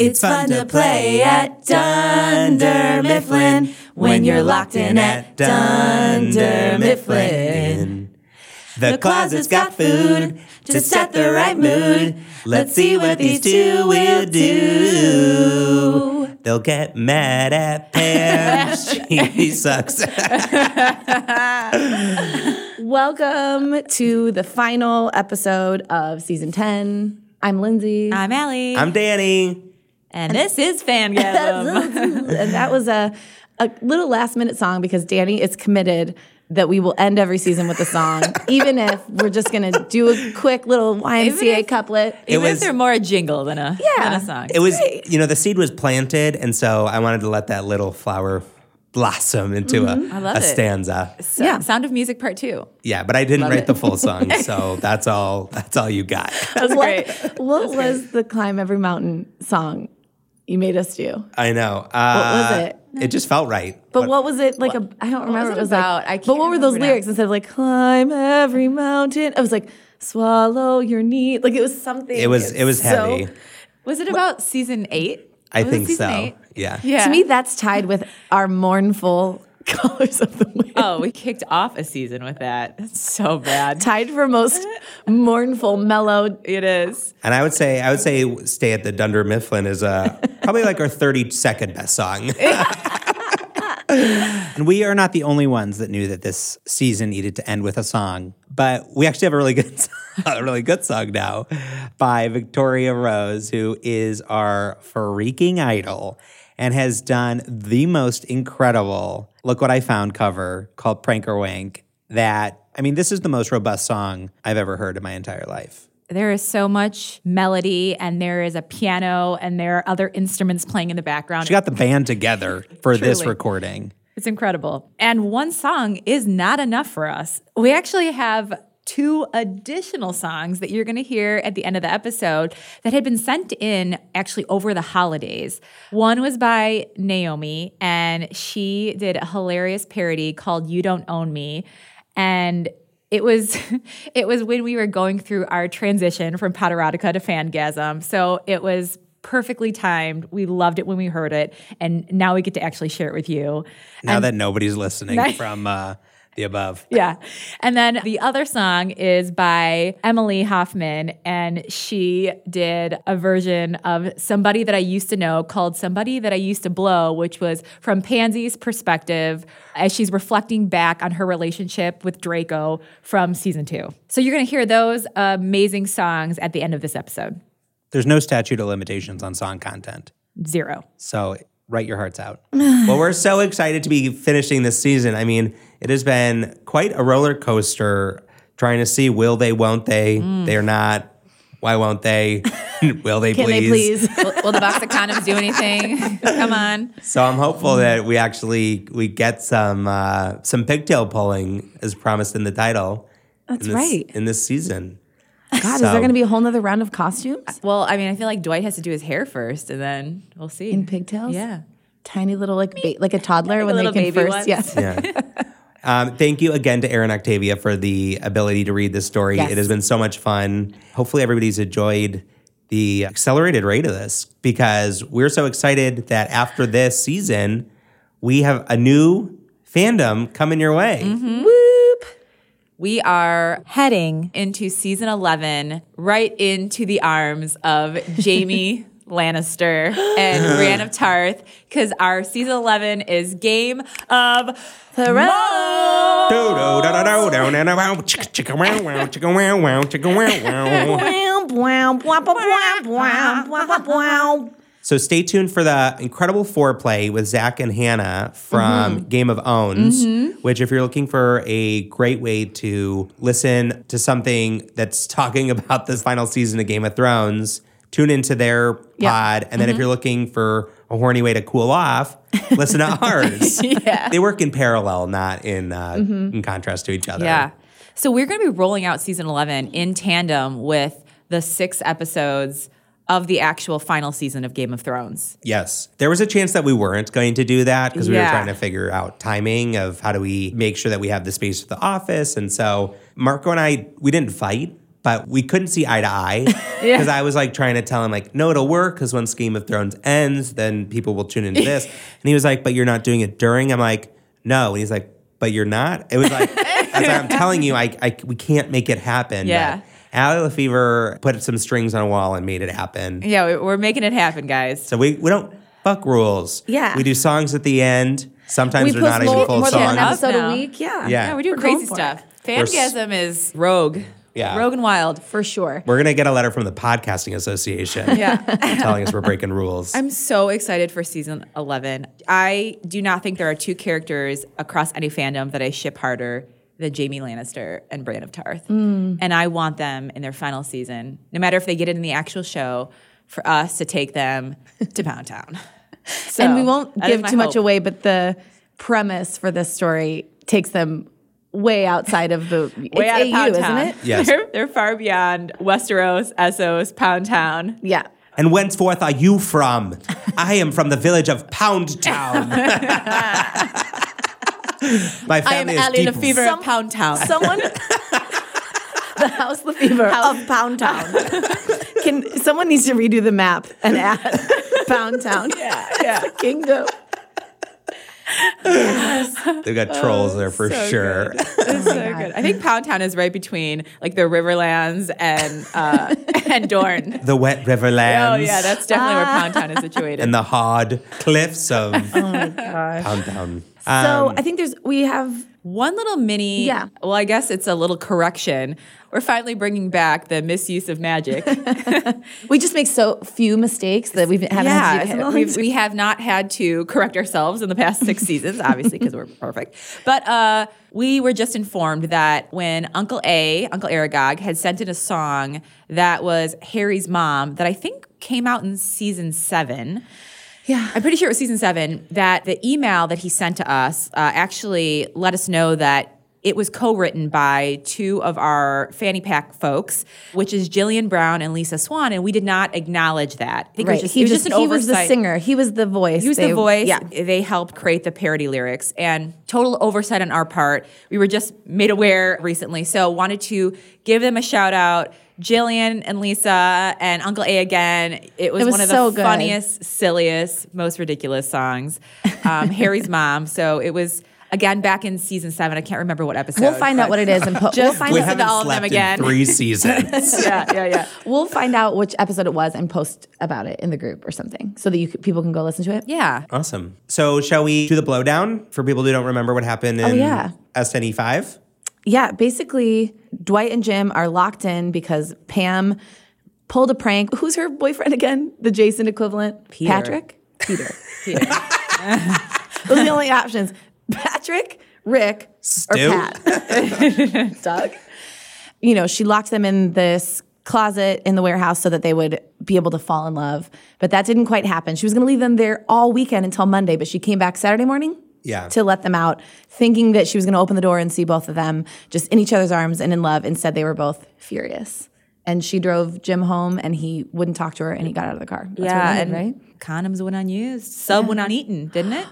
It's fun to play at Dunder Mifflin when you're locked in at Dunder Mifflin. The closet's got food to set the right mood. Let's see what these two will do. They'll get mad at Pam. she sucks. Welcome to the final episode of season 10. I'm Lindsay. I'm Allie. I'm Danny. And this is Fangasm. and that was a, a little last minute song because Danny is committed that we will end every season with a song, even if we're just going to do a quick little YMCA if- couplet. Even was- if they're more a jingle than a, Yeah. than a song. It was, you know, the seed was planted, and so I wanted to let that little flower blossom into a, mm-hmm. love a it. stanza. So- Yeah. Sound of Music Part 2. Yeah, but I didn't write the full song, so that's all. That's all you got. That's great. What was the Climb Every Mountain song you made us do? I know. Uh, What was it? It just felt right. But what was it like? A, I don't remember. was it it was about? like. I but can't but what were those remember now. lyrics instead of like climb every mountain? I was like swallow your need. Like it was something. It was. It was so- heavy. Was it about season 8? I Was it think season so. eight? Yeah. Yeah. To me, that's tied with our mournful colors of the wind. Oh, we kicked off a season with that. That's so bad. Tied for most mournful, mellow. It is. And I would say, I would say, "Stay at the Dunder Mifflin" is uh, probably like our thirty-second best song. and we are not the only ones that knew that this season needed to end with a song, but we actually have a really good, a really good song now by Victoria Rose, who is our freaking idol and has done the most incredible "Look What I Found" cover called "Prank or Wank." That I mean, this is the most robust song I've ever heard in my entire life. There is so much melody, and there is a piano, and there are other instruments playing in the background. She got the band together for this recording. It's incredible. And one song is not enough for us. We actually have two additional songs that you're going to hear at the end of the episode that had been sent in actually over the holidays. One was by Naomi, and she did a hilarious parody called You Don't Own Me. And it was it was when we were going through our transition from Potterotica to Fangasm. So it was perfectly timed. We loved it when we heard it, and now we get to actually share it with you. Now that nobody's listening from uh, the above. Yeah. And then the other song is by Emily Hoffman, and she did a version of Somebody That I Used to Know called Somebody That I Used to Blow, which was from Pansy's perspective as she's reflecting back on her relationship with Draco from season two. So you're going to hear those amazing songs at the end of this episode. There's no statute of limitations on song content. Zero. So write your hearts out. well, we're so excited to be finishing this season. I mean, it has been quite a roller coaster trying to see will they, won't they? They're not. Why won't they? will they Can please? they please? will, will the box of condoms do anything? Come on. So I'm hopeful that we actually we get some uh, some pigtail pulling as promised in the title. That's in this, right. In this season. God, is there going to be a whole nother round of costumes Well, I mean, I feel like Dwight has to do his hair first, and then we'll see. in pigtails? Yeah. Tiny little like ba- like a toddler Like a when they little can baby first. ones. Yes. Yeah. Um, thank you again to Erin Octavia for the ability to read this story. Yes. It has been so much fun. Hopefully, everybody's enjoyed the accelerated rate of this because we're so excited that after this season, we have a new fandom coming your way. Whoop. We are heading into season 11, right into the arms of Jaime Lannister and Brienne of Tarth, because our season 11 is Game of Thrones. So stay tuned for the incredible foreplay with Zach and Hannah from mm-hmm. Game of Owns, mm-hmm. which, if you're looking for a great way to listen to something that's talking about this final season of Game of Thrones, tune into their Yeah. pod. And then if mm-hmm. you're looking for a horny way to cool off, listen to ours. Yeah. They work in parallel, not in uh, in contrast to each other. Yeah. So we're going to be rolling out season 11 in tandem with the six episodes of the actual final season of Game of Thrones. Yes. There was a chance that we weren't going to do that because we were trying to figure out timing of how do we make sure that we have the space for the office. And so Marco and I, we didn't fight, but we couldn't see eye to eye because I was like trying to tell him like, no, it'll work because once Game of Thrones ends, then people will tune into this. and he was like, but you're not doing it during. I'm like, no. And he's like, but you're not. It was like, as I'm telling you, I, I we can't make it happen. Yeah. But Allie Lefevre put some strings on a wall and made it happen. Yeah, we- we're making it happen, guys. So we, we don't fuck rules. Yeah. We do songs at the end. Sometimes we they're post not even more, full more than songs. one Up episode now. a week. Yeah. Yeah. Yeah, we're doing crazy stuff. We're s- Fangasm is rogue. Yeah. Rogue and wild. For sure. We're gonna get a letter from the podcasting association Yeah. telling us we're breaking rules. I'm so excited for season 11. I do not think there are two characters across any fandom that I ship harder than Jaime Lannister and Brienne of Tarth. Mm. And I want them in their final season, no matter if they get it in the actual show, for us to take them to Pound Town. So, and we won't give my too much away, but the premise for this story takes them way outside of the Way it's out of AU, Pound isn't Town. it? Yes. They're, they're far beyond Westeros, Essos, Pound Town. Yeah. and whenceforth are you from? I am from the village of Pound Town. My I am family is Allie deep. Lefevre Some- of Pound Town. Someone the House Lefevre of Pound Town. Can someone needs to redo the map and add Pound Town? yeah, yeah. Kingdom. They've got trolls there for so sure. It's so good. I think Pound Town is right between like the Riverlands and uh, and Dorne. The wet riverlands. Oh yeah, that's definitely where Pound Town is situated. and the hard cliffs of Oh my. Pound Town. So I think there's we have One little mini, Yeah. well, I guess it's a little correction. We're finally bringing back the misuse of magic. we just make so few mistakes that we haven't had to do yeah, songs. we've, we have not had to correct ourselves in the past six seasons, obviously, because we're perfect. But uh, we were just informed that when Uncle A, Uncle Aragog, had sent in a song that was Harry's mom, that I think came out in season seven. Yeah. I'm pretty sure it was season seven that the email that he sent to us uh, actually let us know that it was co-written by two of our fanny pack folks, which is Jillian Brown and Lisa Swan, and we did not acknowledge that. I think it was Right. just, he it was just, just an he was the singer. He was the voice. He was They- the voice. Yeah. They helped create the parody lyrics and total oversight on our part. We were just made aware recently. So wanted to give them a shout out. Jillian and Lisa and Uncle A again. It was, It was one of so the good. funniest, silliest, most ridiculous songs. Um, Harry's mom. So it was again back in season seven. I can't remember what episode. We'll find out what it is and po- we'll find We we out. haven't all of them slept again. in three seasons. yeah, yeah, yeah. We'll find out which episode it was and post about it in the group or something, so that you c- people can go listen to it. Yeah. awesome. So shall we do the blowdown for people who don't remember what happened in Oh, yeah. SNE five? Yeah, basically, Dwight and Jim are locked in because Pam pulled a prank. Who's her boyfriend again? The Jason equivalent? Peter. Patrick? Peter. Those are the only options. Patrick, Rick, Stu? or Pat. Doug. You know, she locked them in this closet in the warehouse so that they would be able to fall in love. But that didn't quite happen. She was going to leave them there all weekend until Monday, but she came back Saturday morning Yeah. to let them out, thinking that she was going to open the door and see both of them just in each other's arms and in love. Instead, they were both furious. And she drove Jim home, and he wouldn't talk to her, and he got out of the car. That's yeah, what it and ended, right? condoms went ununused. Sub went uneaten, didn't it?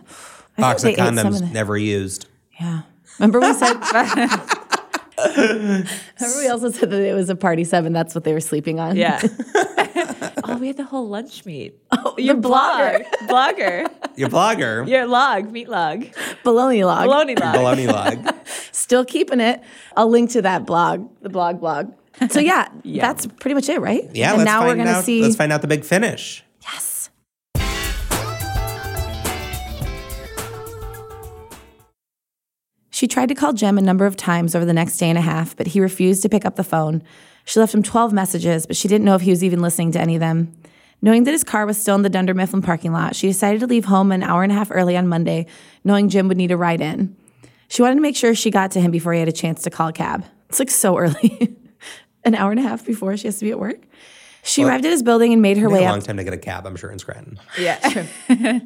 Box of ate some of condoms never used. Yeah. Remember we said. Remember we also said that it was a party sub, and that's what they were sleeping on. Yeah. oh, we had the whole lunch meet. Oh, the blogger. blogger. Your blogger, Your log, meat log, Baloney log. baloney log. baloney log. Still keeping it. I'll link to that blog, the blog blog. So yeah, that's pretty much it, right? Yeah, And let's now find we're gonna out. see. Let's find out the big finish. She tried to call Jim a number of times over the next day and a half, but he refused to pick up the phone. She left him 12 messages, but she didn't know if he was even listening to any of them. Knowing that his car was still in the Dunder Mifflin parking lot, she decided to leave home an hour and a half early on Monday, knowing Jim would need a ride in. She wanted to make sure she got to him before he had a chance to call a cab. It's like so early. an hour and a half before she has to be at work. She arrived at his building and made her Take way a up. long time to get a cab, I'm sure, in Scranton. Yeah.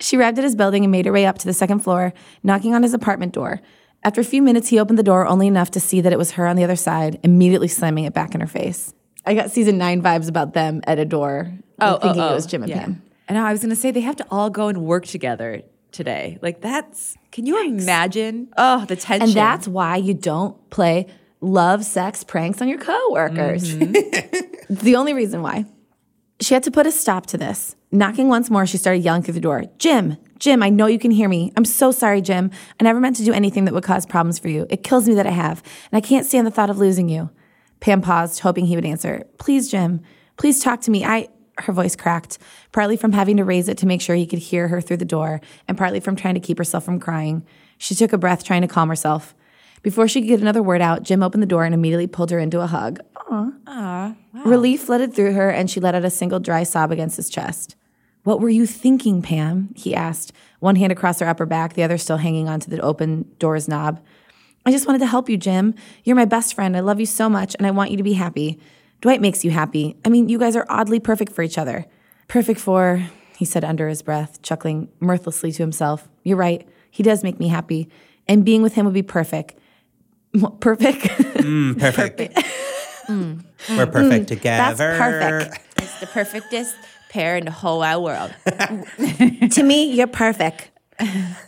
She arrived at his building and made her way up to the second floor, knocking on his apartment door. After a few minutes, he opened the door only enough to see that it was her on the other side, immediately slamming it back in her face. I got season nine vibes about them at a door, oh, oh, thinking it oh. was Jim and Oh, yeah. Pam. And I was going to say they have to all go and work together today. Like that's, can you imagine? Oh, the tension. And that's why you don't play love, sex, pranks on your coworkers. it's mm-hmm. the only reason why. She had to put a stop to this. Knocking once more, she started yelling through the door Jim, Jim, I know you can hear me. I'm so sorry, Jim. I never meant to do anything that would cause problems for you. It kills me that I have, and I can't stand the thought of losing you. Pam paused, hoping he would answer. Please, Jim, please talk to me. I. Her voice cracked, partly from having to raise it to make sure he could hear her through the door, and partly from trying to keep herself from crying. She took a breath, trying to calm herself. Before she could get another word out, Jim opened the door and immediately pulled her into a hug. Relief flooded through her, and she let out a single dry sob against his chest. What were you thinking, Pam? He asked, one hand across her upper back, the other still hanging onto the open door's knob. I just wanted to help you, Jim. You're my best friend. I love you so much, and I want you to be happy. Dwight makes you happy. I mean, you guys are oddly perfect for each other. Perfect for, he said under his breath, chuckling mirthlessly to himself. You're right. He does make me happy. And being with him would be perfect. Mm, perfect? Perfect. We're perfect mm, together. That's perfect. it's the perfectest pair in the whole wide world. to me, you're perfect.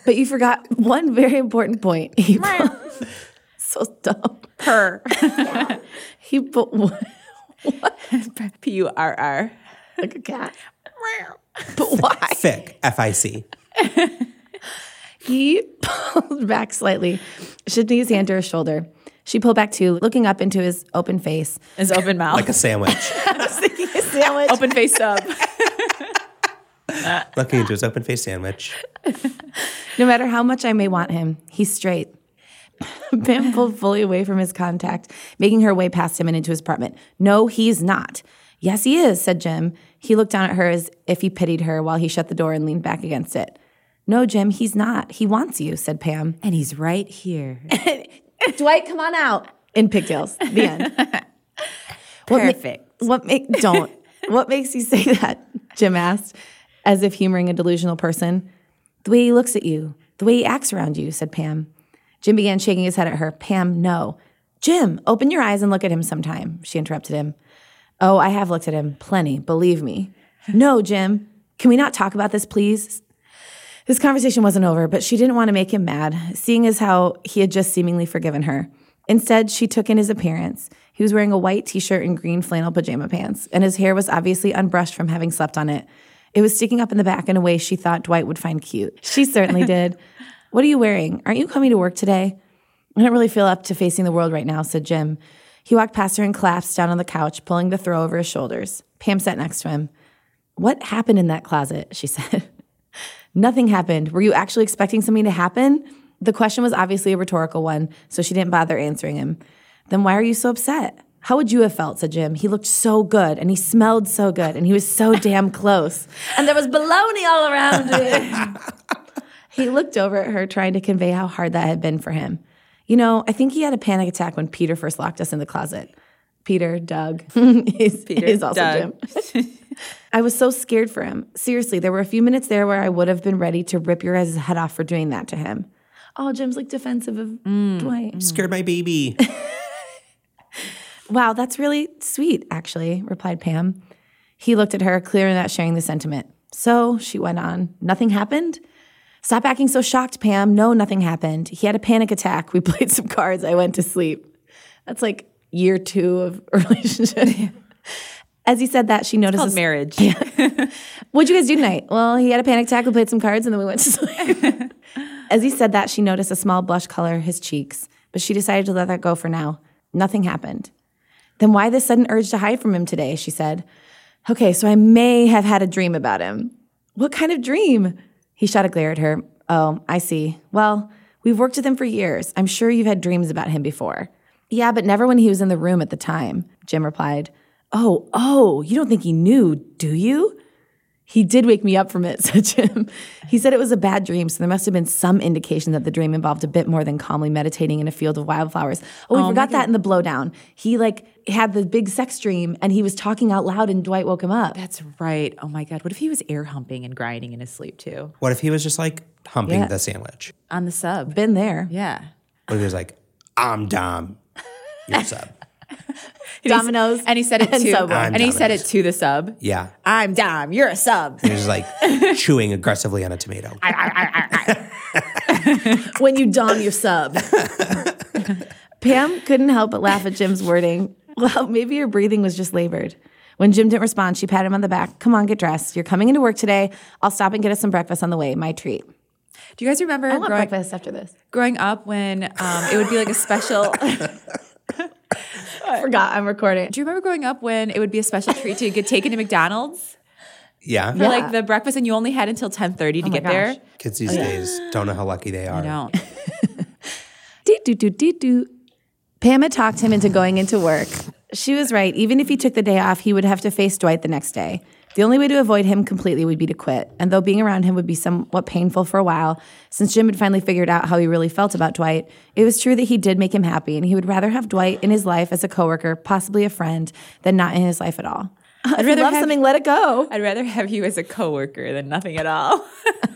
But you forgot one very important point. He put, so dumb. Purr. He put P U R R. like a cat. But why? Fic, F I C. He pulled back slightly, shifting his hand to her shoulder. She pulled back too, looking up into his open face. His open mouth. Like a sandwich. Thinking a sandwich. open face up. Looking into his open faced sandwich. No matter how much I may want him, he's straight. Pam pulled fully away from his contact, making her way past him and into his apartment. No, he's not. Yes, he is, said Jim. He looked down at her as if he pitied her while he shut the door and leaned back against it. No, Jim, he's not. He wants you, said Pam. and he's right here. Dwight, come on out. In pigtails. The end. What ma- Perfect. what make don't? what makes you say that? Jim asked, as if humoring a delusional person. The way he looks at you, the way he acts around you, said Pam. Jim began shaking his head at her. Pam, no. Jim, open your eyes and look at him sometime, she interrupted him. Oh, I have looked at him. Plenty, believe me. No, Jim. Can we not talk about this, please? This conversation wasn't over, but she didn't want to make him mad, seeing as how he had just seemingly forgiven her. Instead, she took in his appearance. He was wearing a white t shirt and green flannel pajama pants, and his hair was obviously unbrushed from having slept on it. It was sticking up in the back in a way she thought Dwight would find cute. She certainly did. What are you wearing? Aren't you coming to work today? I don't really feel up to facing the world right now, said Jim. He walked past her and collapsed down on the couch, pulling the throw over his shoulders. Pam sat next to him. What happened in that closet? She said. Nothing happened. Were you actually expecting something to happen? The question was obviously a rhetorical one, so she didn't bother answering him. Then why are you so upset? How would you have felt? said Jim. He looked so good and he smelled so good and he was so damn close. And there was baloney all around him. he looked over at her, trying to convey how hard that had been for him. You know, I think he had a panic attack when Peter first locked us in the closet. Peter, Doug, is, is also Doug. Jim. I was so scared for him. Seriously, there were a few minutes there where I would have been ready to rip your guys' head off for doing that to him. Oh, Jim's like defensive of mm. Dwight. Scared my baby. Wow, that's really sweet, actually, replied Pam. He looked at her, clearly not sharing the sentiment. So, she went on, nothing happened? Stop acting so shocked, Pam. No, nothing happened. He had a panic attack. We played some cards. I went to sleep. That's like year two of a relationship. As he said that, she noticed. Called marriage. What'd you guys do tonight? Well, he had a panic attack. We played some cards and then we went to sleep. As he said that, she noticed a small blush color his cheeks, but she decided to let that go for now. Nothing happened. Then why this sudden urge to hide from him today? She said. Okay, so I may have had a dream about him. What kind of dream? He shot a glare at her. Oh, I see. Well, we've worked with him for years. I'm sure you've had dreams about him before. Yeah, but never when he was in the room at the time, Jim replied. Oh, oh, you don't think he knew, do you? He did wake me up from it, said Jim. He said it was a bad dream, so there must have been some indication that the dream involved a bit more than calmly meditating in a field of wildflowers. Oh, we oh, forgot that in the blowdown. He like had the big sex dream and he was talking out loud and Dwight woke him up. That's right. Oh my God. What if he was air humping and grinding in his sleep too? What if he was just like humping Yeah. the sandwich? On the sub. Been there. Yeah. What if he was like, I'm Dom, you're sub? Dominoes. And he said it and to Subway. I'm and he said it Domino's. to the sub. Yeah. I'm Dom. You're a sub. He was like chewing aggressively on a tomato. when you dom your sub. Pam couldn't help but laugh at Jim's wording. Well, maybe your breathing was just labored. When Jim didn't respond, she patted him on the back. Come on, get dressed. You're coming into work today. I'll stop and get us some breakfast on the way. My treat. Do you guys remember I want growing, breakfast after this. growing up when um, it would be like a special? I forgot I'm recording. Do you remember growing up when it would be a special treat to get taken to McDonald's Yeah. for like the breakfast, and you only had until ten thirty to oh my get there? Kids these days don't know how lucky they are. No. Dee doo doo dee doo. Pam had talked him into going into work. She was right. Even if he took the day off, he would have to face Dwight the next day. The only way to avoid him completely would be to quit. And though being around him would be somewhat painful for a while, since Jim had finally figured out how he really felt about Dwight, it was true that he did make him happy, and he would rather have Dwight in his life as a coworker, possibly a friend, than not in his life at all. I'd rather love have- something, let it go. I'd rather have you as a coworker than nothing at all.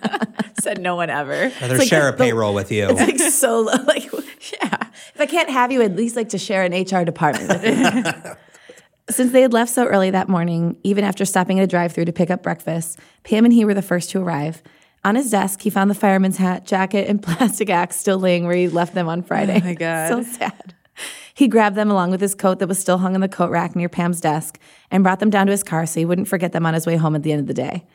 Said no one ever. Rather like share the- a payroll with you. It's like so low. Like, yeah. If I can't have you, I'd at least like to share an HR department with you. Since they had left so early that morning, even after stopping at a drive-through to pick up breakfast, Pam and he were the first to arrive. On his desk, he found the fireman's hat, jacket, and plastic axe still laying where he left them on oh Friday. Oh my God. so sad. He grabbed them along with his coat that was still hung on the coat rack near Pam's desk and brought them down to his car so he wouldn't forget them on his way home at the end of the day.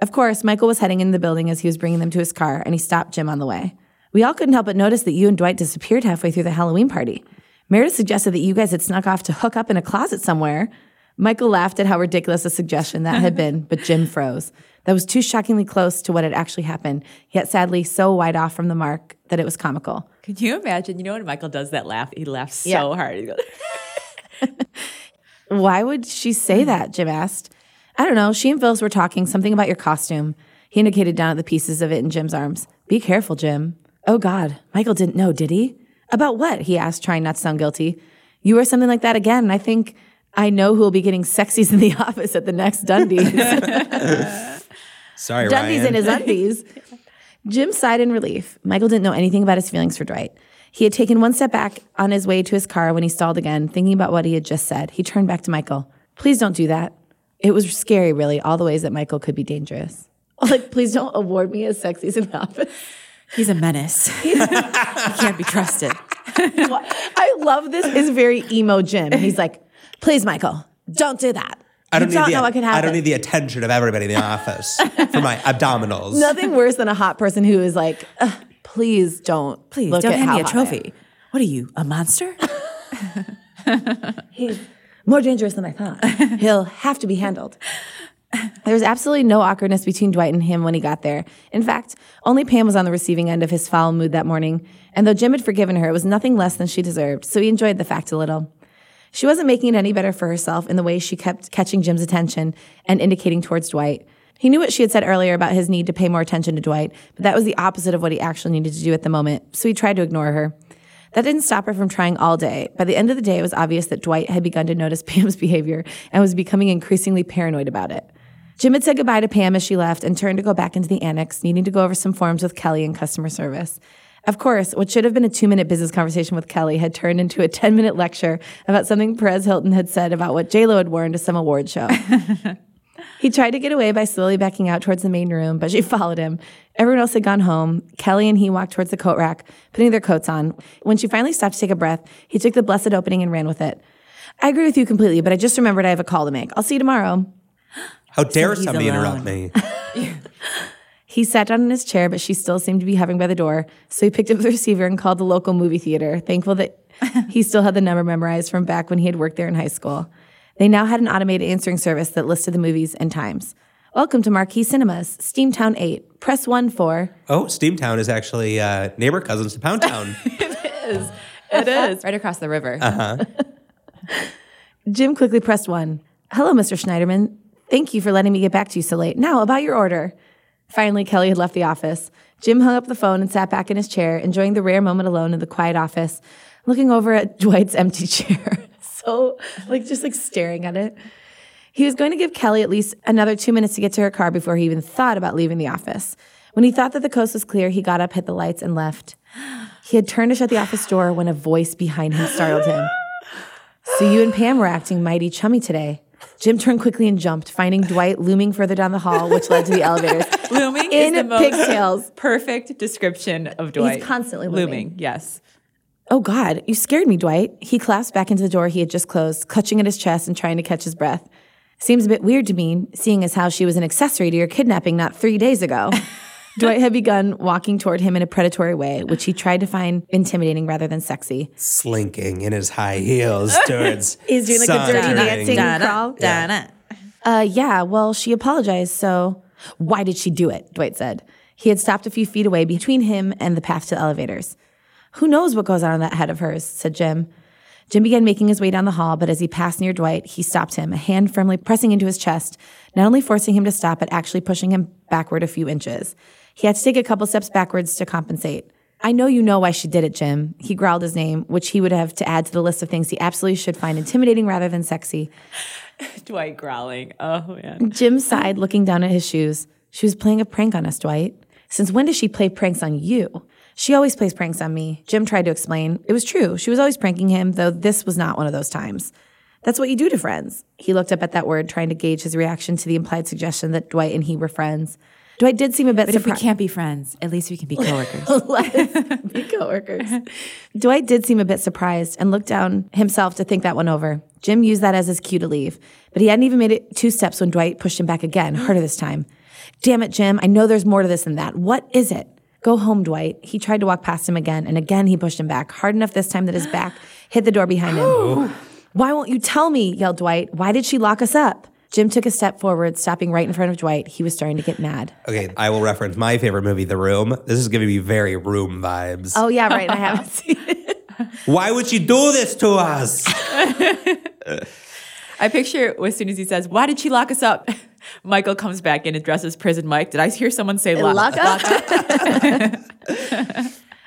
Of course, Michael was heading into the building as he was bringing them to his car, and he stopped Jim on the way. We all couldn't help but notice that you and Dwight disappeared halfway through the Halloween party. Meredith suggested that you guys had snuck off to hook up in a closet somewhere. Michael laughed at how ridiculous a suggestion that had been, but Jim froze. That was too shockingly close to what had actually happened, yet sadly so wide off from the mark that it was comical. Can you imagine? You know when Michael does that laugh, he laughs so Yeah. hard. He goes, Why would she say mm. that? Jim asked. I don't know. She and Phyllis were talking something about your costume. He indicated down at the pieces of it in Jim's arms. Be careful, Jim. Oh, God. Michael didn't know, did he? About what? He asked, trying not to sound guilty. You wear something like that again, I think I know who will be getting sexies in the office at the next Dundies. Sorry, Dundies Ryan. in his undies. Jim sighed in relief. Michael didn't know anything about his feelings for Dwight. He had taken one step back on his way to his car when he stalled again, thinking about what he had just said. He turned back to Michael. Please don't do that. It was scary, really, all the ways that Michael could be dangerous. Like, please don't award me as sexies in the office. He's a menace. he can't be trusted. I love this. Is very emo Jim. He's like, please, Michael, don't do that. I don't, you don't need know the, what could happen. I don't need the attention of everybody in the office for my abdominals. Nothing worse than a hot person who is like, please don't, Please look don't at hand me a hot I am." trophy. What are you, a monster? He's more dangerous than I thought. He'll have to be handled. There was absolutely no awkwardness between Dwight and him when he got there. In fact, only Pam was on the receiving end of his foul mood that morning. And though Jim had forgiven her, it was nothing less than she deserved, so he enjoyed the fact a little. She wasn't making it any better for herself in the way she kept catching Jim's attention and indicating towards Dwight. He knew what she had said earlier about his need to pay more attention to Dwight, but that was the opposite of what he actually needed to do at the moment, so he tried to ignore her. That didn't stop her from trying all day. By the end of the day, it was obvious that Dwight had begun to notice Pam's behavior and was becoming increasingly paranoid about it. Jim had said goodbye to Pam as she left and turned to go back into the annex, needing to go over some forms with Kelly in customer service. Of course, what should have been a two minute business conversation with Kelly had turned into a 10 minute lecture about something Perez Hilton had said about what JLo had worn to some award show. He tried to get away by slowly backing out towards the main room, but she followed him. Everyone else had gone home. Kelly and he walked towards the coat rack, putting their coats on. When she finally stopped to take a breath, he took the blessed opening and ran with it. I agree with you completely, but I just remembered I have a call to make. I'll see you tomorrow. How dare he's somebody alone. interrupt me? He sat down in his chair, but she still seemed to be hovering by the door. So he picked up the receiver and called the local movie theater, thankful that he still had the number memorized from back when he had worked there in high school. They now had an automated answering service that listed the movies and times. Welcome to Marquee Cinemas, Steamtown 8. Press 1 for. Oh, Steamtown is actually uh, neighbor cousins to Pound Town. It is. Right across the river. Uh huh. Jim quickly pressed one. Hello, Mr. Schneiderman. Thank you for letting me get back to you so late. Now, about your order. Finally, Kelly had left the office. Jim hung up the phone and sat back in his chair, enjoying the rare moment alone in the quiet office, looking over at Dwight's empty chair. so, like, just like staring at it. He was going to give Kelly at least another two minutes to get to her car before he even thought about leaving the office. When he thought that the coast was clear, he got up, hit the lights, and left. He had turned to shut the office door when a voice behind him startled him. So you and Pam were acting mighty chummy today. Jim turned quickly and jumped, finding Dwight looming further down the hall, which led to the elevators. Looming In is the most pigtails. perfect description of Dwight. He's constantly looming. Yes. Oh God, you scared me, Dwight. He clasped back into the door he had just closed, clutching at his chest and trying to catch his breath. Seems a bit weird to me, seeing as how she was an accessory to your kidnapping not three days ago. Dwight had begun walking toward him in a predatory way, which he tried to find intimidating rather than sexy. Slinking in his high heels towards. He's doing like a dirty dancing crawl. Uh, yeah, well, she apologized, so why did she do it? Dwight said. He had stopped a few feet away between him and the path to the elevators. Who knows what goes on in that head of hers, said Jim. Jim began making his way down the hall, but as he passed near Dwight, he stopped him, a hand firmly pressing into his chest, not only forcing him to stop, but actually pushing him backward a few inches. He had to take a couple steps backwards to compensate. I know you know why she did it, Jim. He growled his name, which he would have to add to the list of things he absolutely should find intimidating rather than sexy. Dwight growling. Oh man. Jim sighed, looking down at his shoes. She was playing a prank on us, Dwight. Since when does she play pranks on you? She always plays pranks on me. Jim tried to explain. It was true. She was always pranking him, though this was not one of those times. That's what you do to friends. He looked up at that word, trying to gauge his reaction to the implied suggestion that Dwight and he were friends. Dwight did seem a bit But if we can't be friends, at least we can be coworkers. Let's be coworkers. Dwight did seem a bit surprised and looked down himself to think that one over. Jim used that as his cue to leave, but he hadn't even made it two steps when Dwight pushed him back again, harder this time. Damn it, Jim, I know there's more to this than that. What is it? Go home, Dwight. He tried to walk past him again, and again he pushed him back, hard enough this time that his back hit the door behind him. Why won't you tell me? yelled Dwight. Why did she lock us up? Jim took a step forward, stopping right in front of Dwight. He was starting to get mad. Okay, I will reference my favorite movie, The Room. This is giving me very room vibes. Oh, yeah, right. I haven't seen it. Why would she do this to us? I picture as soon as he says, "Why did she lock us up?" Michael comes back in and dresses prison Mike. Did I hear someone say lock, Lock up?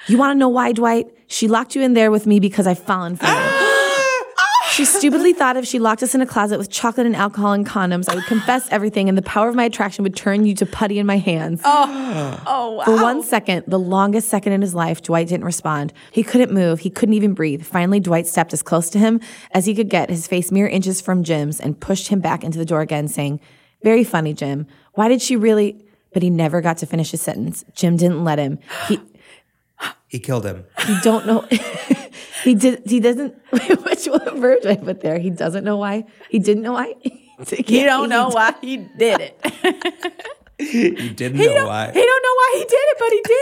you want to know why, Dwight? She locked you in there with me because I've fallen for you. She stupidly thought if she locked us in a closet with chocolate and alcohol and condoms, I would confess everything and the power of my attraction would turn you to putty in my hands. Oh oh wow. For one second, the longest second in his life, Dwight didn't respond. He couldn't move. He couldn't even breathe. Finally, Dwight stepped as close to him as he could get, his face mere inches from Jim's, and pushed him back into the door again, saying, Very funny, Jim. Why did she really? But he never got to finish his sentence. Jim didn't let him. He He killed him. he don't know. he did. He doesn't. Which one verb do I put there? He doesn't know why. He didn't know why. he don't know why he did it. He didn't He know why. he don't know why he did it, but he did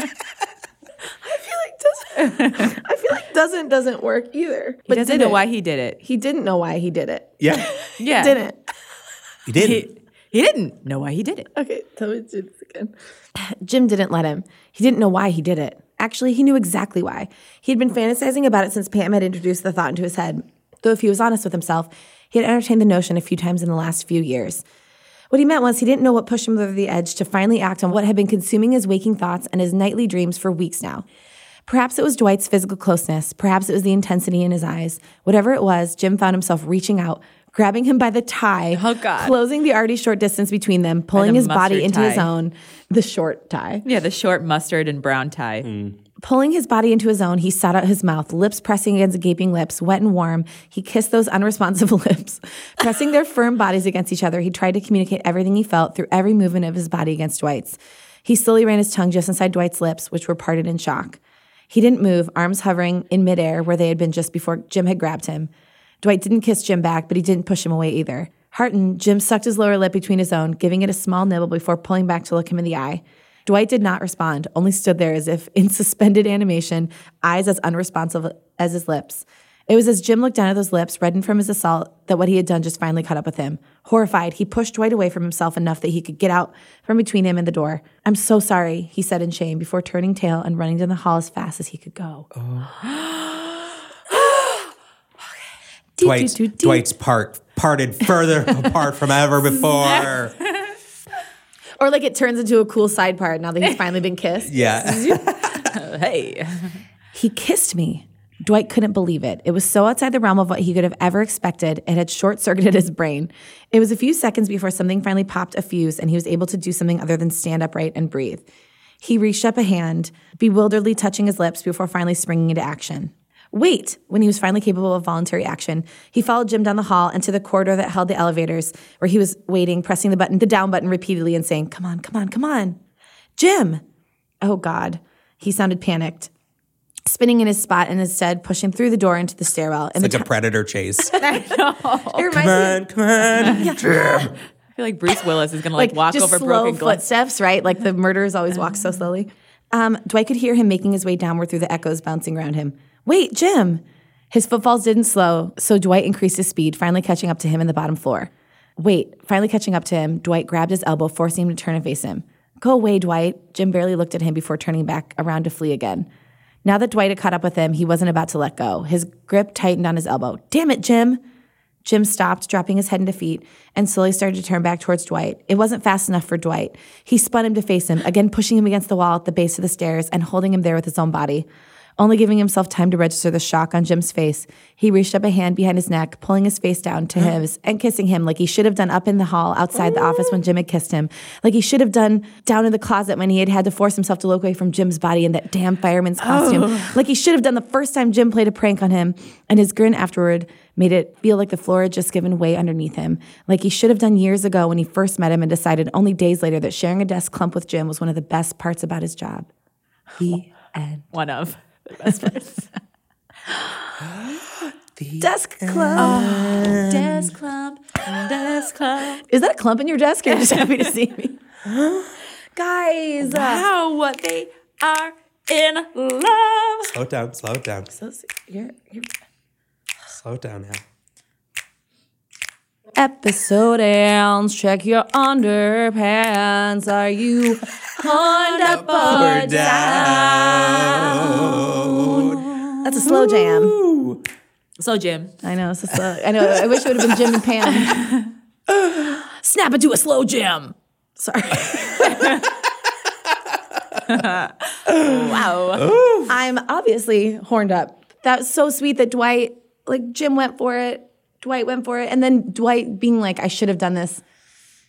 it. I feel like doesn't. I feel like doesn't doesn't work either. He doesn't know why he did it. He didn't know why he did it. yeah, Yeah. Didn't. he did. He, he didn't know why he did it. Okay, tell me to do this again. Jim didn't let him. He didn't know why he did it. Actually, he knew exactly why. He had been fantasizing about it since Pam had introduced the thought into his head. Though, if he was honest with himself, he had entertained the notion a few times in the last few years. What he meant was he didn't know what pushed him over the edge to finally act on what had been consuming his waking thoughts and his nightly dreams for weeks now. Perhaps it was Dwight's physical closeness. Perhaps it was the intensity in his eyes. Whatever it was, Jim found himself reaching out, grabbing him by the tie, Oh, God. closing the already short distance between them, pulling the his body mustard into his own, the short tie. Yeah, the short mustard and brown tie. Hmm. Pulling his body into his own, he sat out his mouth, lips pressing against gaping lips, wet and warm. He kissed those unresponsive lips. Pressing their firm bodies against each other, he tried to communicate everything he felt through every movement of his body against Dwight's. He slowly ran his tongue just inside Dwight's lips, which were parted in shock. He didn't move, arms hovering in midair where they had been just before Jim had grabbed him. Dwight didn't kiss Jim back, but he didn't push him away either. Heartened, Jim sucked his lower lip between his own, giving it a small nibble before pulling back to look him in the eye. Dwight did not respond, only stood there as if in suspended animation, eyes as unresponsive as his lips. It was as Jim looked down at those lips, reddened from his assault, that what he had done just finally caught up with him. Horrified, he pushed Dwight away from himself enough that he could get out from between him and the door. I'm so sorry, he said in shame before turning tail and running down the hall as fast as he could go. Dwight's. Dwight's part parted further apart from ever before. Or like it turns into a cool side part now that he's finally been kissed. Yeah. Hey. He kissed me. Dwight couldn't believe it. It was so outside the realm of what he could have ever expected. It had short circuited his brain. It was a few seconds before something finally popped a fuse and he was able to do something other than stand upright and breathe. He reached up a hand, bewilderedly touching his lips before finally springing into action. Wait! When he was finally capable of voluntary action, he followed Jim down the hall and to the corridor that held the elevators, where he was waiting, pressing the button, the down button repeatedly and saying, Come on, come on, come on. Jim! Oh God. He sounded panicked spinning in his spot and instead pushing through the door into the stairwell. And like the a predator chase. it reminds Come on, come on. Jim. I feel like Bruce Willis is gonna like, walk just over slow broken glass. footsteps, right? Like the murderers always walk so slowly. Um, Dwight could hear him making his way downward through the echoes bouncing around him. Wait, Jim! His footfalls didn't slow, so Dwight increased his speed, finally catching up to him in the bottom floor. Wait, finally catching up to him, Dwight grabbed his elbow, forcing him to turn and face him. Go away, Dwight. Jim barely looked at him before turning back around to flee again. Now that Dwight had caught up with him, he wasn't about to let go. His grip tightened on his elbow. Damn it, Jim! Jim stopped, dropping his head in defeat, and slowly started to turn back towards Dwight. It wasn't fast enough for Dwight. He spun him to face him, again pushing him against the wall at the base of the stairs and holding him there with his own body. Only giving himself time to register the shock on Jim's face, he reached up a hand behind his neck, pulling his face down to uh-huh. his and kissing him like he should have done up in the hall outside the office when Jim had kissed him, like he should have done down in the closet when he had had to force himself to look away from Jim's body in that damn fireman's oh. costume, like he should have done the first time Jim played a prank on him, and his grin afterward made it feel like the floor had just given way underneath him, like he should have done years ago when he first met him and decided only days later that sharing a desk clump with Jim was one of the best parts about his job. The end. One of the best parts. Desk clump. desk clump, desk clump. Is that a clump in your desk? You're just happy to see me. Guys. uh, Wow, what they are in love. Slow it down, slow it down, so you're, you're slow it down now. Episode ends. Check your underpants. Are you on up or down? That's a slow jam. So Jim, I know. It's a slow. I know. I wish it would have been Jim and Pam. Snap it to a slow jam. Sorry. wow. I'm obviously horned up. That's so sweet that Dwight, like Jim went for it. Dwight went for it. And then Dwight being like, I should have done this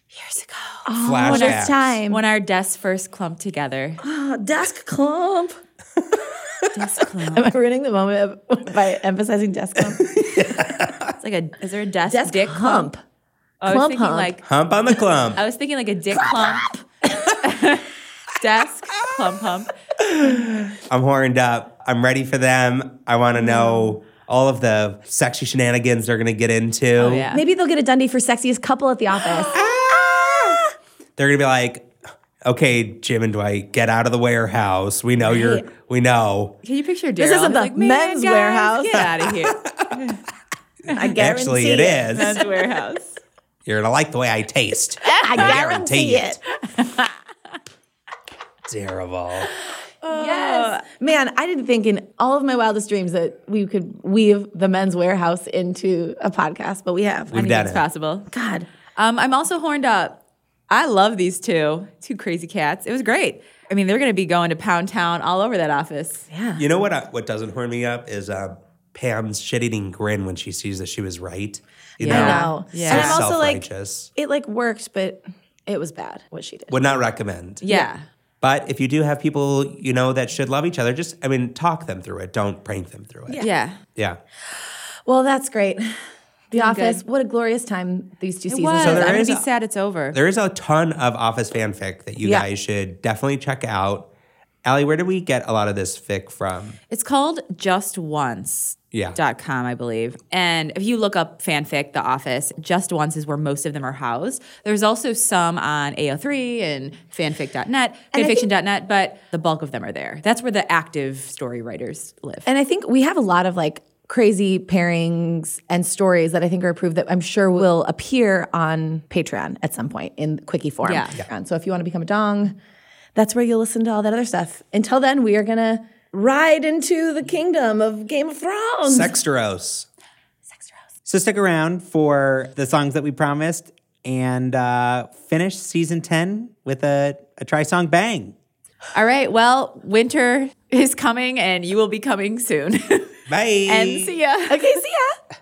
years ago. Oh, Flashbacks. This time. When our desks first clumped together. Oh, desk clump. Desk clump. Am I ruining the moment of, by emphasizing desk clump? It's like a is there a desk, Desk dick hump. clump? I was thinking hump. like Hump on the clump. I was thinking like a dick clump. desk clump hump. I'm horned up. I'm ready for them. I want to know mm. All of the sexy shenanigans they're going to get into. Oh yeah. Maybe they'll get a Dundie for sexiest couple at the office. Ah! They're going to be like, okay, Jim and Dwight, get out of the warehouse. We know you're, we know. Can you picture Daryl? This isn't the like, men's guys, warehouse." Get out of here. I guarantee Actually, it is. men's warehouse. You're going to like the way I taste. I guarantee guarantee it. it. Terrible. Yes. Man, I didn't think in all of my wildest dreams that we could weave the men's warehouse into a podcast, but we have. We've I done think it's it. possible. God. Um, I'm also horned up. I love these two, two crazy cats. It was great. I mean, they're going to be going to Pound Town all over that office. Yeah. You know what? I, what doesn't horn me up is uh, Pam's shit-eating grin when she sees that she was right. You Yeah. know, I know. Yeah. And I'm also like, self-righteous. it like worked, but it was bad what she did. Would not recommend. Yeah. But if you do have people you know that should love each other, just I mean, talk them through it. Don't prank them through it. Yeah. Yeah. Well, that's great. The Office. good. What a glorious time these two It seasons. was. So there I'm gonna be a- sad it's over. There is a ton of Office fanfic that you Yeah. guys should definitely check out. Allie, where did we get a lot of this fic from? It's called Just Once. Yeah. Dot com, I believe. And if you look up fanfic, The Office, Just Once is where most of them are housed. There's also some on AO3 and fanfic.net, fanfiction.net, but the bulk of them are there. That's where the active story writers live. And I think we have a lot of like crazy pairings and stories that I think are approved that I'm sure will appear on Patreon at some point in quickie form. Yeah. And so if you want to become a dong, that's where you'll listen to all that other stuff. Until then, we are gonna ride into the kingdom of Game of Thrones. Sexteros. Sexteros. So stick around for the songs that we promised and uh, finish season 10 with a, a try song bang. All right. Well, winter is coming and you will be coming soon. Bye. and see ya. Okay, see ya.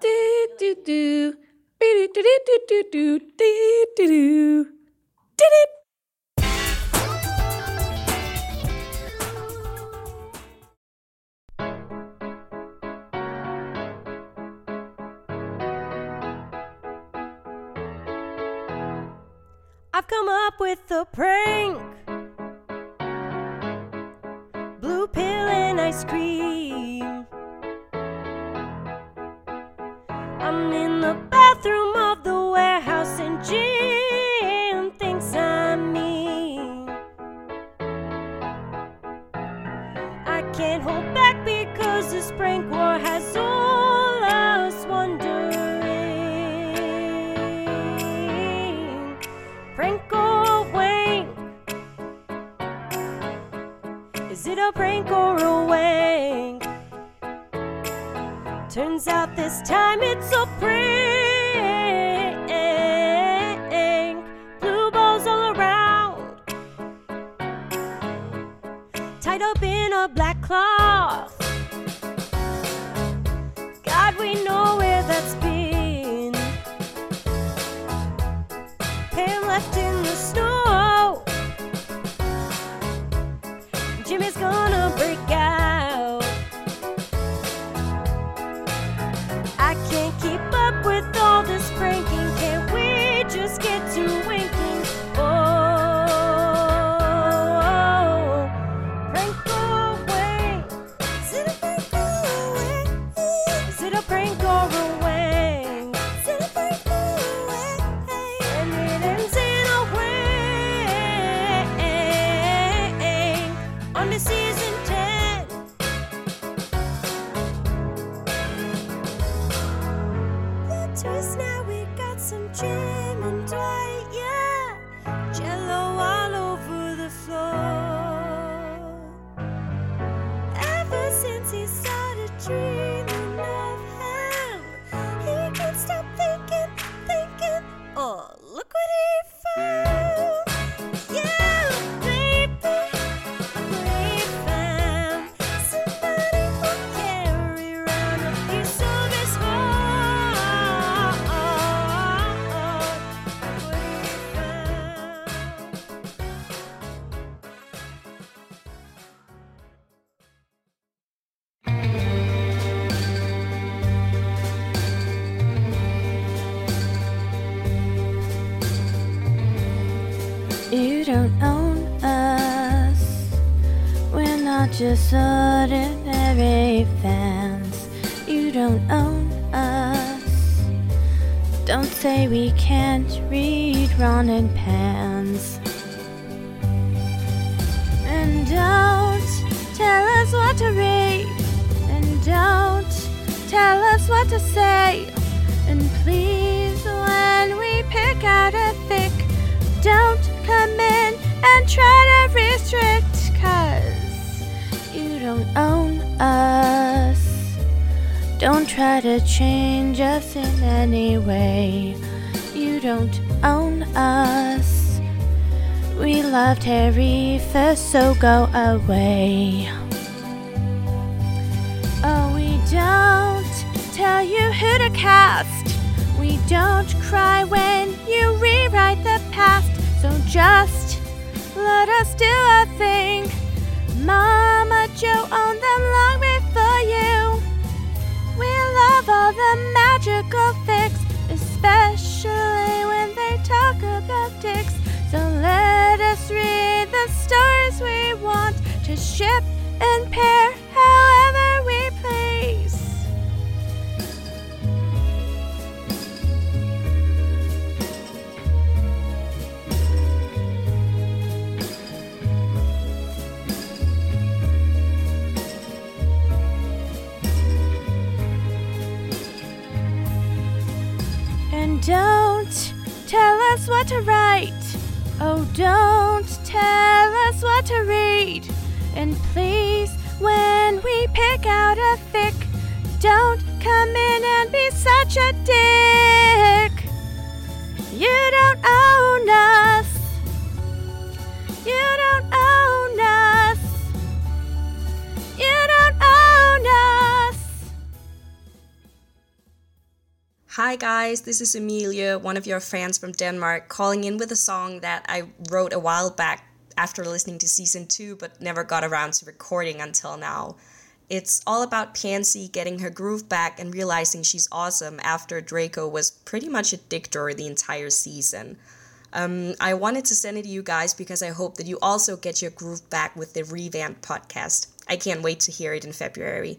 Do, do, do. Do, do, do, do, do, do, do, do, up with a prank. Blue pill and ice cream. Just ordinary fans. You don't own us. Don't say we can't read Ron and Pans. And don't tell us what to read. And don't tell us what to say. And please, when we pick out us. Don't try to change us in any way. You don't own us. We loved Harry first, so go away. Oh, we don't tell you who to cast. We don't cry when you rewrite the past. So just let us do our thing. Mama Jo owned them long before you. We love all the magical fics, especially when they talk about dicks. So let us read the stories we want to ship and pair however what to write. Oh, don't tell us what to read. And please, when we pick out a fic, don't come in and be such a dick. You don't own Hi guys, this is Amelia, one of your fans from Denmark, calling in with a song that I wrote a while back after listening to season 2 but never got around to recording until now. It's all about Pansy getting her groove back and realizing she's awesome after Draco was pretty much a dick to her the entire season. Um, I wanted to send it to you guys because I hope that you also get your groove back with the revamped podcast. I can't wait to hear it in February.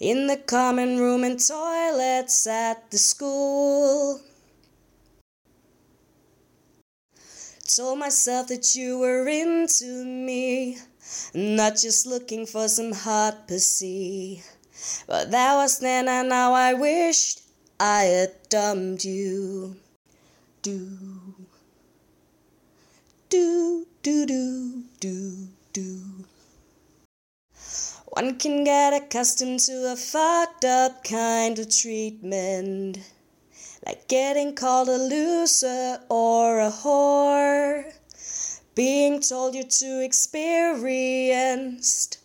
in the common room and toilets at the school. Told myself that you were into me, not just looking for some hot pussy. But that was then, and now I wished I had dumped you. Do, do, do, do, do, do. One can get accustomed to a fucked up kind of treatment, like getting called a loser or a whore, being told you're too experienced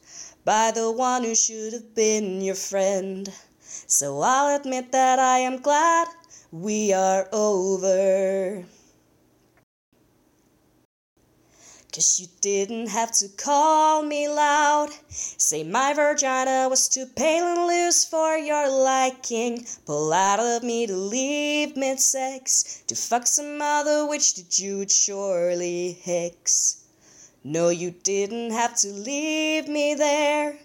by the one who should have been your friend. So I'll admit that I am glad we are over. Cause you didn't have to call me loud. Say my vagina was too pale and loose for your liking. Pull out of me to leave mid sex. To fuck some other witch that you would surely hex. No, you didn't have to leave me there.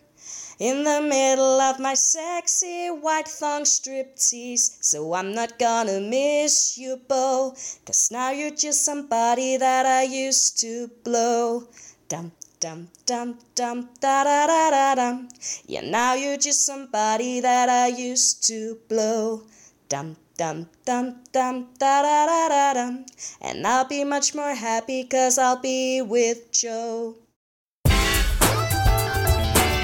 In the middle of my sexy white thong striptease. So I'm not gonna miss you, Bo. Cause now you're just somebody that I used to blow. Dum dum dum dum da da da da dum. Yeah, now you're just somebody that I used to blow. Dum dum dum dum da da da da dum. And I'll be much more happy cause I'll be with Joe.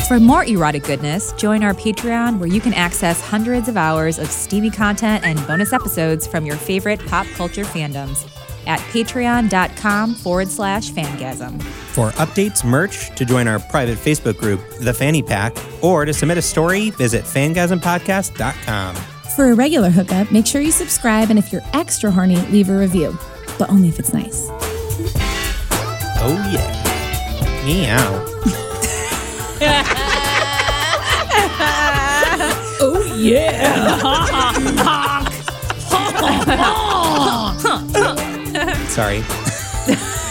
For more erotic goodness, join our Patreon where you can access hundreds of hours of steamy content and bonus episodes from your favorite pop culture fandoms at patreon.com forward slash fangasm. For updates, merch, to join our private Facebook group, The Fanny Pack, or to submit a story, visit fangasmpodcast.com. For a regular hookup, make sure you subscribe, and if you're extra horny, leave a review, but only if it's nice. Oh, yeah. Meow. oh yeah. Sorry.